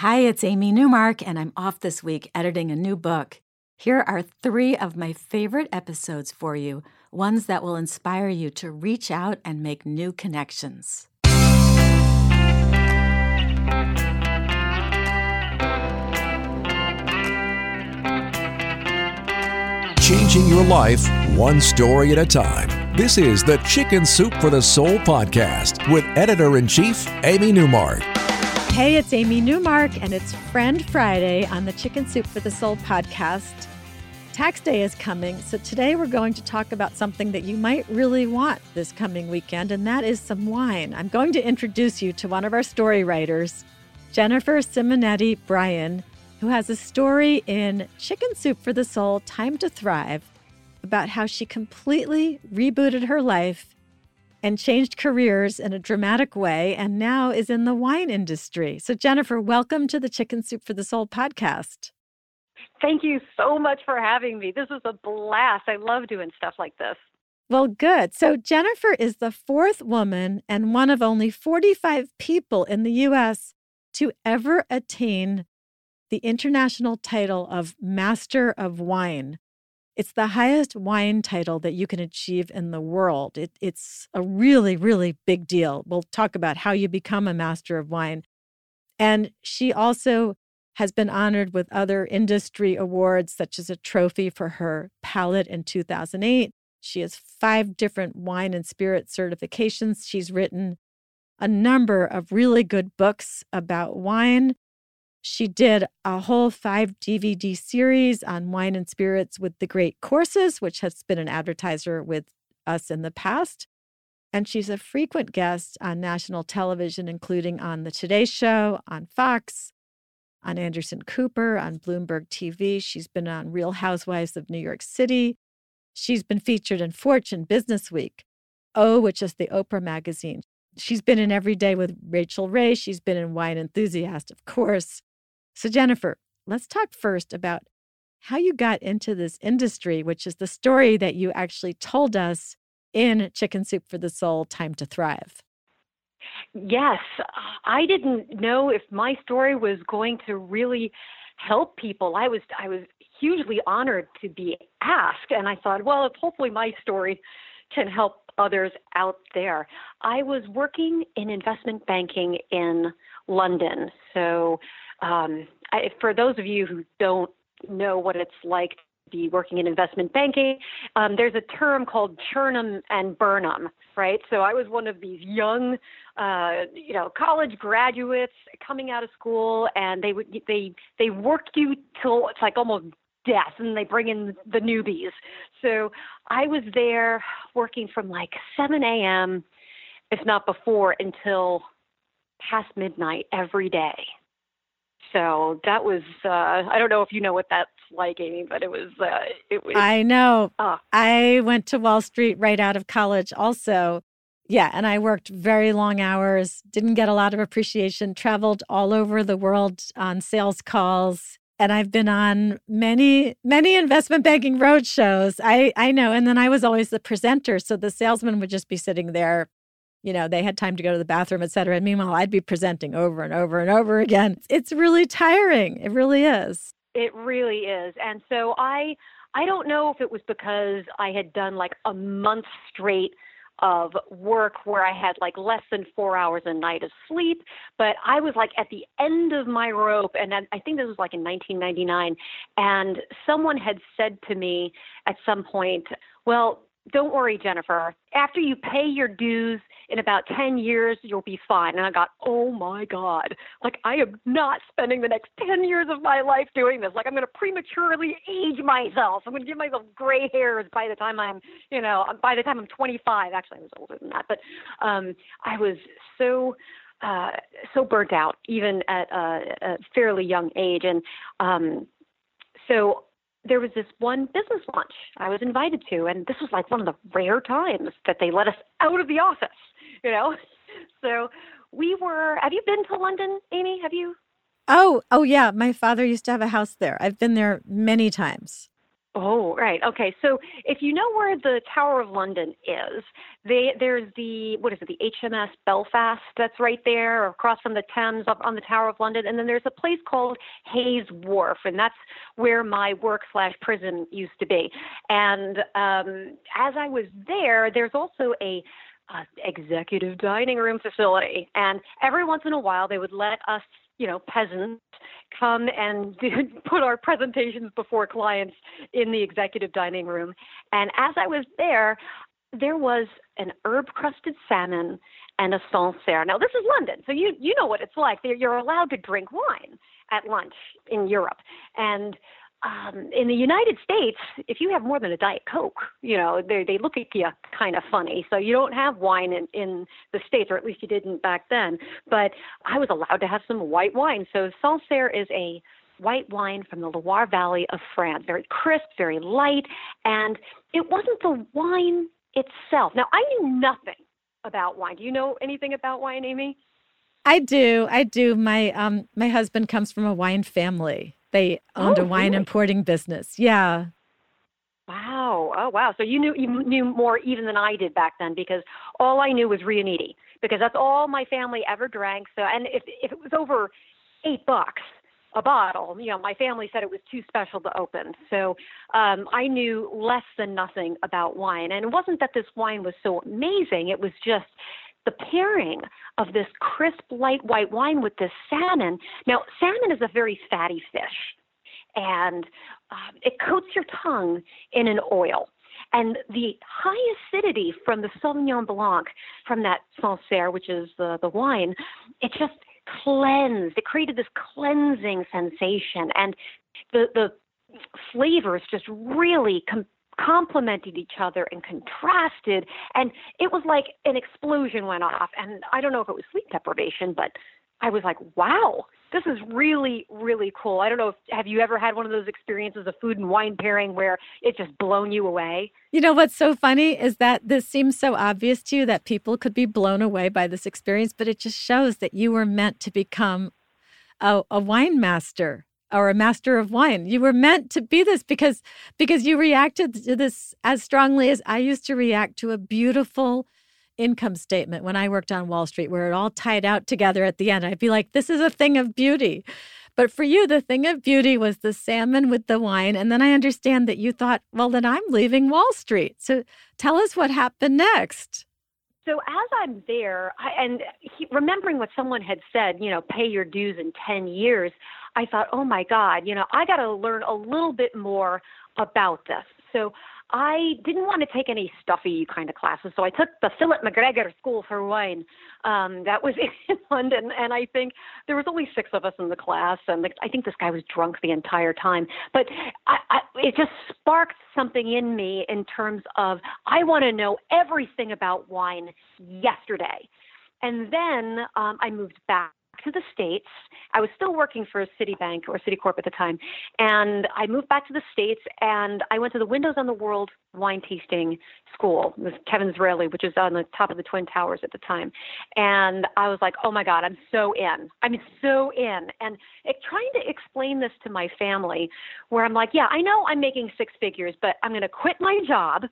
Hi, it's Amy Newmark, and I'm off this week editing a new book. Here are three of my favorite episodes for you, ones that will inspire you to reach out and make new connections. Changing your life one story at a time. This is the Chicken Soup for the Soul podcast with editor in chief, Amy Newmark. Hey, it's Amy Newmark, and it's Friend Friday on the Chicken Soup for the Soul podcast. Tax day is coming, so today we're going to talk about something that you might really want this coming weekend, and that is some wine. I'm going to introduce you to one of our story writers, Jennifer Simonetti Bryan, who has a story in Chicken Soup for the Soul Time to Thrive about how she completely rebooted her life and changed careers in a dramatic way and now is in the wine industry. So, Jennifer, welcome to the Chicken Soup for the Soul podcast. Thank you so much for having me. This is a blast. I love doing stuff like this. Well, good. So, Jennifer is the fourth woman and one of only 45 people in the US to ever attain the international title of Master of Wine. It's the highest wine title that you can achieve in the world. It, it's a really, really big deal. We'll talk about how you become a master of wine. And she also has been honored with other industry awards, such as a trophy for her palate in 2008. She has five different wine and spirit certifications. She's written a number of really good books about wine. She did a whole five DVD series on wine and spirits with the Great Courses, which has been an advertiser with us in the past. And she's a frequent guest on national television, including on The Today Show, on Fox, on Anderson Cooper, on Bloomberg TV. She's been on Real Housewives of New York City. She's been featured in Fortune, Business Week, Oh, which is the Oprah magazine. She's been in Every Day with Rachael Ray. She's been in Wine Enthusiast, of course. So, Jennifer, let's talk first about how you got into this industry, which is the story that you actually told us in Chicken Soup for the Soul Time to Thrive. Yes, I didn't know if my story was going to really help people. I was I was hugely honored to be asked and I thought, well, if hopefully my story can help others out there. I was working in investment banking in London. So um, I, for those of you who don't know what it's like to be working in investment banking, um, there's a term called churn 'em and burn 'em, right? So I was one of these young, uh, you know, college graduates coming out of school, and they would they they work you till it's like almost death and they bring in the newbies. So I was there working from like 7 a.m., if not before, until past midnight every day. So that was uh, I don't know if you know what that's like, Amy, but it was uh, it was. I know. Uh, I went to Wall Street right out of college, also. Yeah, and I worked very long hours. Didn't get a lot of appreciation. Traveled all over the world on sales calls, and I've been on many many investment banking road shows. I I know, and then I was always the presenter, so the salesman would just be sitting there you know, they had time to go to the bathroom, et cetera. And meanwhile, I'd be presenting over and over and over again. It's really tiring. It really is. It really is. And so I I don't know if it was because I had done like a month straight of work where I had like less than four hours a night of sleep, but I was like at the end of my rope. And I think this was like in 1999. And someone had said to me at some point, well, don't worry, Jennifer. After you pay your dues in about 10 years, you'll be fine. And I got, oh my God. Like, I am not spending the next 10 years of my life doing this. Like, I'm going to prematurely age myself. I'm going to give myself gray hairs by the time I'm, you know, by the time I'm 25. Actually, I was older than that. But um, I was so uh, so burnt out, even at a, a fairly young age. And um, so there was this one business lunch I was invited to, and this was like one of the rare times that they let us out of the office, you know? So we were, have you been to London, Amy? Have you? Oh, oh yeah. My father used to have a house there. I've been there many times. Oh, right. Okay. So if you know where the Tower of London is, they, there's the, what is it, the HMS Belfast that's right there across from the Thames up on the Tower of London. And then there's a place called Hay's Wharf, and that's where my work slash prison used to be. And um, as I was there, there's also a, uh, executive dining room facility. And every once in a while, they would let us you know, peasants come and put our presentations before clients in the executive dining room. And as I was there, there was an herb crusted salmon and a Sancerre. Now, this is London, so you, you know what it's like. You're allowed to drink wine at lunch in Europe. And um, in the United States, if you have more than a Diet Coke, you know, they, they look at you kind of funny. So you don't have wine in, in the States, or at least you didn't back then. But I was allowed to have some white wine. So Sancerre is a white wine from the Loire Valley of France, very crisp, very light. And it wasn't the wine itself. Now, I knew nothing about wine. Do you know anything about wine, Amy? I do. I do. My um my husband comes from a wine family. They owned oh, a wine really? importing business. Yeah. Wow. Oh, wow. So you knew you knew more even than I did back then because all I knew was Riunite because that's all my family ever drank. So and if if it was over eight bucks a bottle, you know, my family said it was too special to open. So um, I knew less than nothing about wine, and it wasn't that this wine was so amazing. It was just the pairing of this crisp light white wine with this salmon. Now, salmon is a very fatty fish, and um, it coats your tongue in an oil. And the high acidity from the Sauvignon Blanc, from that Sancerre, which is the, the wine, it just cleansed. It created this cleansing sensation. And the, the flavors just really com- complemented each other and contrasted. And it was like an explosion went off. And I don't know if it was sleep deprivation, but I was like, wow, this is really, really cool. I don't know if have you ever had one of those experiences of food and wine pairing where it just blown you away? You know what's so funny is that this seems so obvious to you that people could be blown away by this experience, but it just shows that you were meant to become a, a wine master or a master of wine. You were meant to be this because because you reacted to this as strongly as I used to react to a beautiful income statement when I worked on Wall Street where it all tied out together at the end. I'd be like, this is a thing of beauty. But for you, the thing of beauty was the salmon with the wine. And then I understand that you thought, well, then I'm leaving Wall Street. So tell us what happened next. So as I'm there, I, and he, remembering what someone had said, you know, pay your dues in 10 years, I thought, oh my God, you know, I got to learn a little bit more about this. So I didn't want to take any stuffy kind of classes, so I took the Philip McGregor School for Wine. Um, that was in London, and I think there was only six of us in the class, and I think this guy was drunk the entire time. But I, I, it just sparked something in me in terms of I want to know everything about wine yesterday. And then um, I moved back to the States. I was still working for Citibank or Citicorp at the time. And I moved back to the States and I went to the Windows on the World wine tasting school with Kevin Zraly, which was on the top of the Twin Towers at the time. And I was like, oh my God, I'm so in. I'm so in. And it, trying to explain this to my family, where I'm like, yeah, I know I'm making six figures, but I'm going to quit my job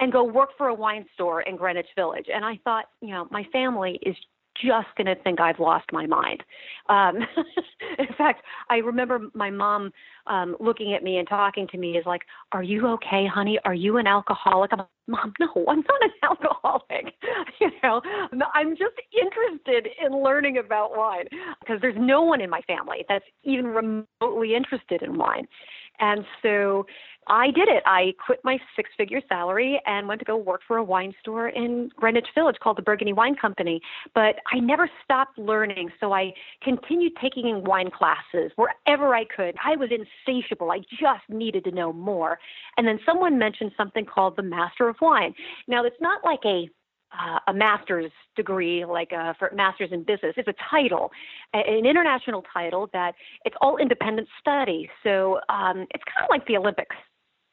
and go work for a wine store in Greenwich Village. And I thought, you know, my family is just going to think I've lost my mind. Um, in fact, I remember my mom um, looking at me and talking to me is like, "Are you okay, honey? Are you an alcoholic?" I'm like, "Mom, no, I'm not an alcoholic. you know, I'm just interested in learning about wine because there's no one in my family that's even remotely interested in wine." And so I did it. I quit my six figure salary and went to go work for a wine store in Greenwich Village called the Burgundy Wine Company. But I never stopped learning. So I continued taking wine classes wherever I could. I was insatiable. I just needed to know more. And then someone mentioned something called the Master of Wine. Now, it's not like a uh, a master's degree, like a for master's in business. It's a title, an international title that it's all independent study. So um, it's kind of like the Olympics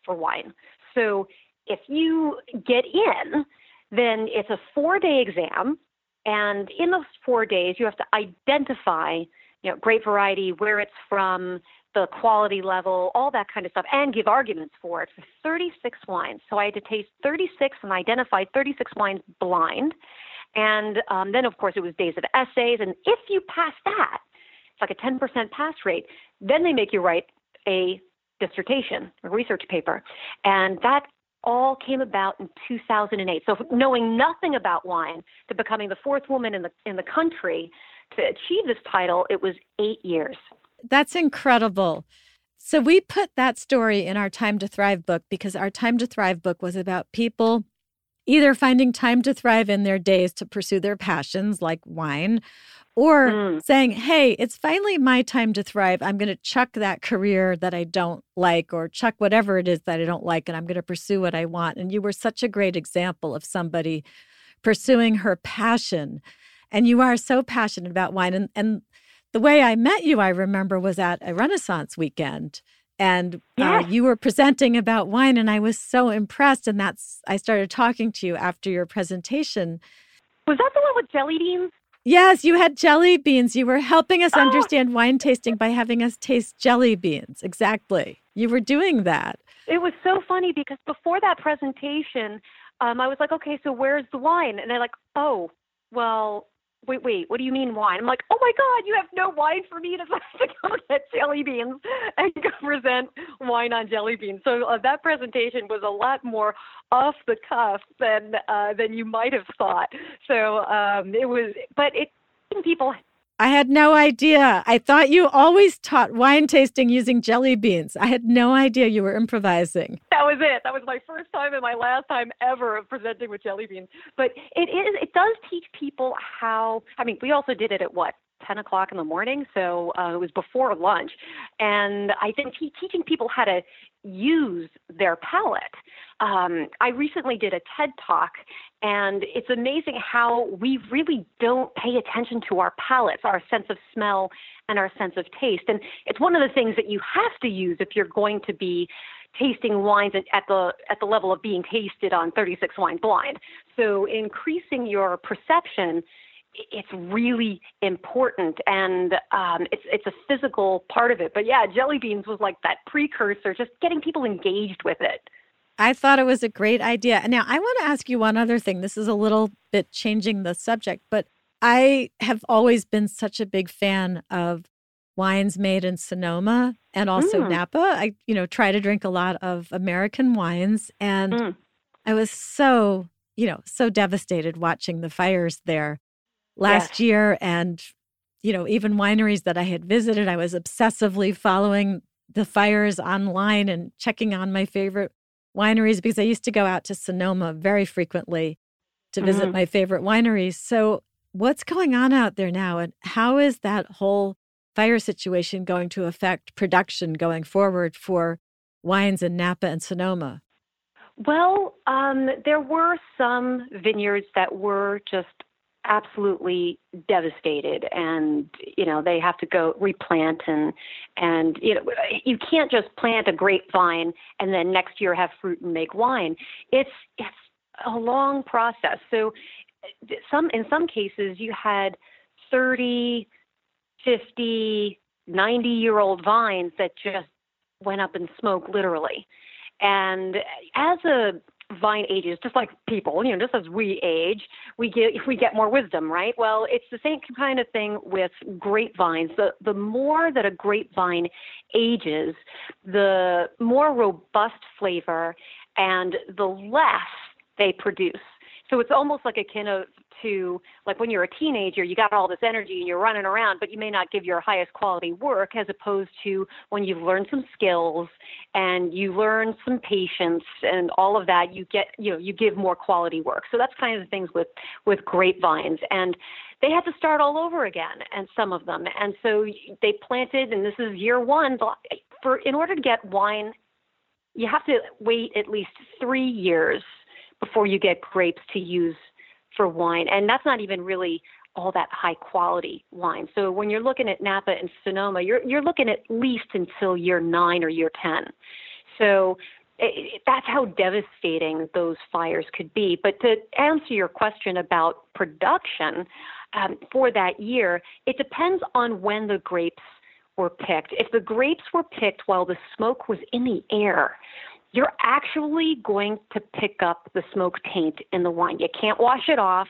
for wine. So if you get in, then it's a four day exam. And in those four days, you have to identify, you know, grape variety, where it's from, the quality level, all that kind of stuff, and give arguments for it for 36 wines. So I had to taste 36 and identify 36 wines blind. And um, then, of course, it was days of essays. And if you pass that, it's like a 10% pass rate, then they make you write a dissertation, a research paper. And that all came about in 2008. So knowing nothing about wine to becoming the fourth woman in the in the country to achieve this title, it was 8 years. That's incredible. So we put that story in our Time to Thrive book because our Time to Thrive book was about people either finding time to thrive in their days to pursue their passions like wine or mm. saying, "Hey, it's finally my time to thrive. I'm going to chuck that career that I don't like or chuck whatever it is that I don't like and I'm going to pursue what I want." And you were such a great example of somebody pursuing her passion. And you are so passionate about wine and and the way I met you, I remember, was at a Renaissance weekend. And uh, yes. uh, you were presenting about wine, and I was so impressed. And that's, I started talking to you after your presentation. Was that the one with jelly beans? Yes, you had jelly beans. You were helping us oh. understand wine tasting by having us taste jelly beans. Exactly. You were doing that. It was so funny because before that presentation, um, I was like, okay, so where's the wine? And they're like, oh, well, wait, wait, what do you mean wine? I'm like, oh my God, you have no wine for me to, to go get jelly beans and go present wine on jelly beans. So uh, that presentation was a lot more off the cuff than uh, than you might have thought. So um, it was, but it people I had no idea. I thought you always taught wine tasting using jelly beans. I had no idea you were improvising. That was it. That was my first time and my last time ever of presenting with jelly beans. But it is it does teach people how I mean, we also did it at what? 10 o'clock in the morning, so uh, it was before lunch. And I think te- teaching people how to use their palate. Um, I recently did a TED talk, and it's amazing how we really don't pay attention to our palates, our sense of smell, and our sense of taste. And it's one of the things that you have to use if you're going to be tasting wines at the at the level of being tasted on 36 wine blind. So increasing your perception it's really important and um, it's it's a physical part of it. But yeah, jelly beans was like that precursor, just getting people engaged with it. I thought it was a great idea. And now I want to ask you one other thing. This is a little bit changing the subject, but I have always been such a big fan of wines made in Sonoma and also mm. Napa. I, you know, try to drink a lot of American wines and mm. I was so, you know, so devastated watching the fires there last yes. year and you know even wineries that i had visited i was obsessively following the fires online and checking on my favorite wineries because i used to go out to sonoma very frequently to visit mm-hmm. my favorite wineries so what's going on out there now and how is that whole fire situation going to affect production going forward for wines in napa and sonoma well, um, there were some vineyards that were just absolutely devastated. And you know they have to go replant and and you know you can't just plant a grapevine and then next year have fruit and make wine. It's it's a long process. So some in some cases you had 30 50 90 year old vines that just went up in smoke literally. And as a vine ages, just like people, you know, just as we age, we get we get more wisdom, right? Well, it's the same kind of thing with grapevines. The the more that a grapevine ages, the more robust flavor and the less they produce. So it's almost like akin to like when you're a teenager, you got all this energy and you're running around, but you may not give your highest quality work as opposed to when you've learned some skills and you learn some patience and all of that, you get you know, you give more quality work. So that's kind of the things with with grapevines. And they had to start all over again and some of them. And so they planted and this is year one for in order to get wine you have to wait at least three years before you get grapes to use for wine, and that's not even really all that high quality wine. So when you're looking at Napa and Sonoma, you're you're looking at least until year nine or year ten. So it, that's how devastating those fires could be. But to answer your question about production um, for that year, it depends on when the grapes were picked. If the grapes were picked while the smoke was in the air, you're actually going to pick up the smoke taint in the wine. You can't wash it off.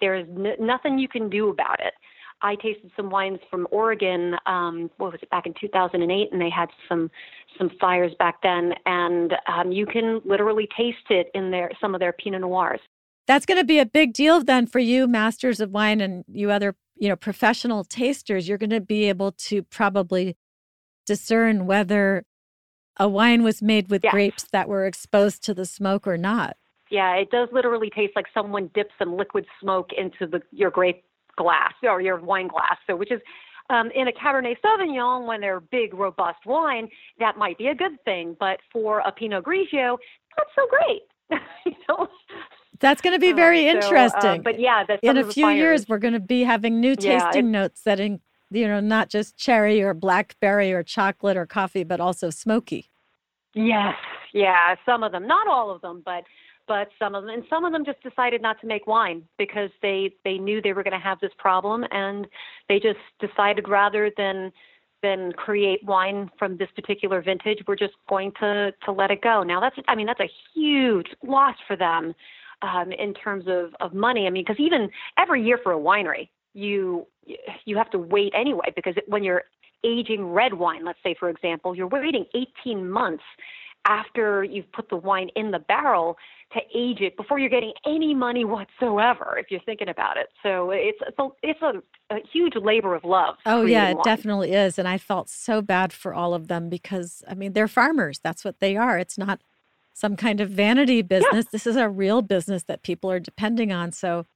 There's n- nothing you can do about it. I tasted some wines from Oregon. Um, what was it back in 2008? And they had some some fires back then, and um, you can literally taste it in their some of their Pinot Noirs. That's going to be a big deal then for you, masters of wine, and you other you know professional tasters. You're going to be able to probably discern whether a wine was made with grapes that were exposed to the smoke or not. Yeah, it does literally taste like someone dipped some liquid smoke into the your grape glass or your wine glass. So, which is um, in a Cabernet Sauvignon, when they're big, robust wine, that might be a good thing. But for a Pinot Grigio, not so great. you know? That's going to be very uh, so, interesting. Uh, but yeah, in a few fires, years, we're going to be having new tasting it- notes that, in, you know, not just cherry or blackberry or chocolate or coffee, but also smoky. Yes, yeah, some of them, not all of them, but but some of them, and some of them just decided not to make wine because they they knew they were going to have this problem, and they just decided rather than than create wine from this particular vintage, we're just going to to let it go. Now that's I mean that's a huge loss for them um, in terms of of money. I mean because even every year for a winery, you you have to wait anyway because when you're aging red wine, let's say for example, you're waiting 18 months after you've put the wine in the barrel to age it before you're getting any money whatsoever if you're thinking about it. So it's it's a, it's a, a huge labor of love. Oh, yeah, it wine. definitely is. And I felt so bad for all of them because, I mean, they're farmers. That's what they are. It's not some kind of vanity business. This is a real business that people are depending on. So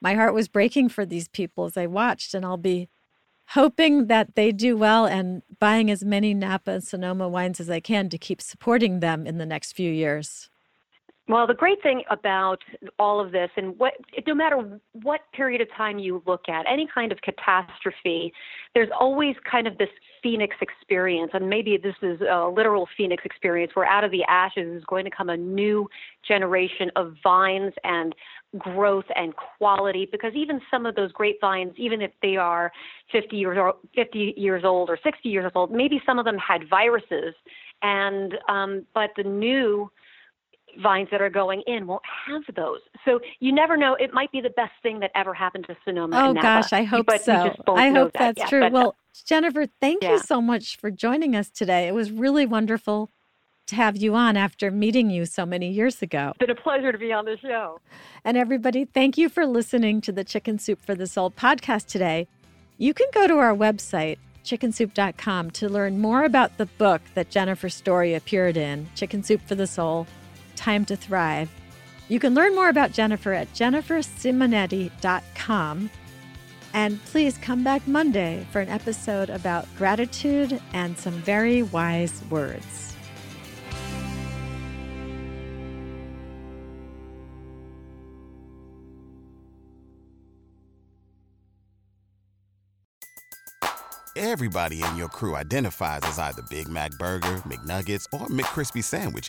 my heart was breaking for these people as I watched, and I'll be hoping that they do well and buying as many Napa and Sonoma wines as I can to keep supporting them in the next few years. Well, the great thing about all of this, and what, no matter what period of time you look at, any kind of catastrophe, there's always kind of this phoenix experience. And maybe this is a literal phoenix experience where out of the ashes is going to come a new generation of vines and growth and quality. Because even some of those grapevines, even if they are 50 years, or 50 years old or 60 years old, maybe some of them had viruses. And, um, but the new vines that are going in won't have those. So you never know. It might be the best thing that ever happened to Sonoma. Oh gosh, I hope but so. I hope that that's yet. true. But, well, Jennifer, thank yeah. you so much for joining us today. It was really wonderful to have you on after meeting you so many years ago. it's been a pleasure to be on the show. And everybody, thank you for listening to the Chicken Soup for the Soul podcast today. You can go to our website, chickensoup.com, to learn more about the book that Jennifer Story appeared in, Chicken Soup for the Soul Time to Thrive. You can learn more about Jennifer at jennifersimonetti.com. And please come back Monday for an episode about gratitude and some very wise words. Everybody in your crew identifies as either Big Mac Burger, McNuggets, or McCrispy Sandwich.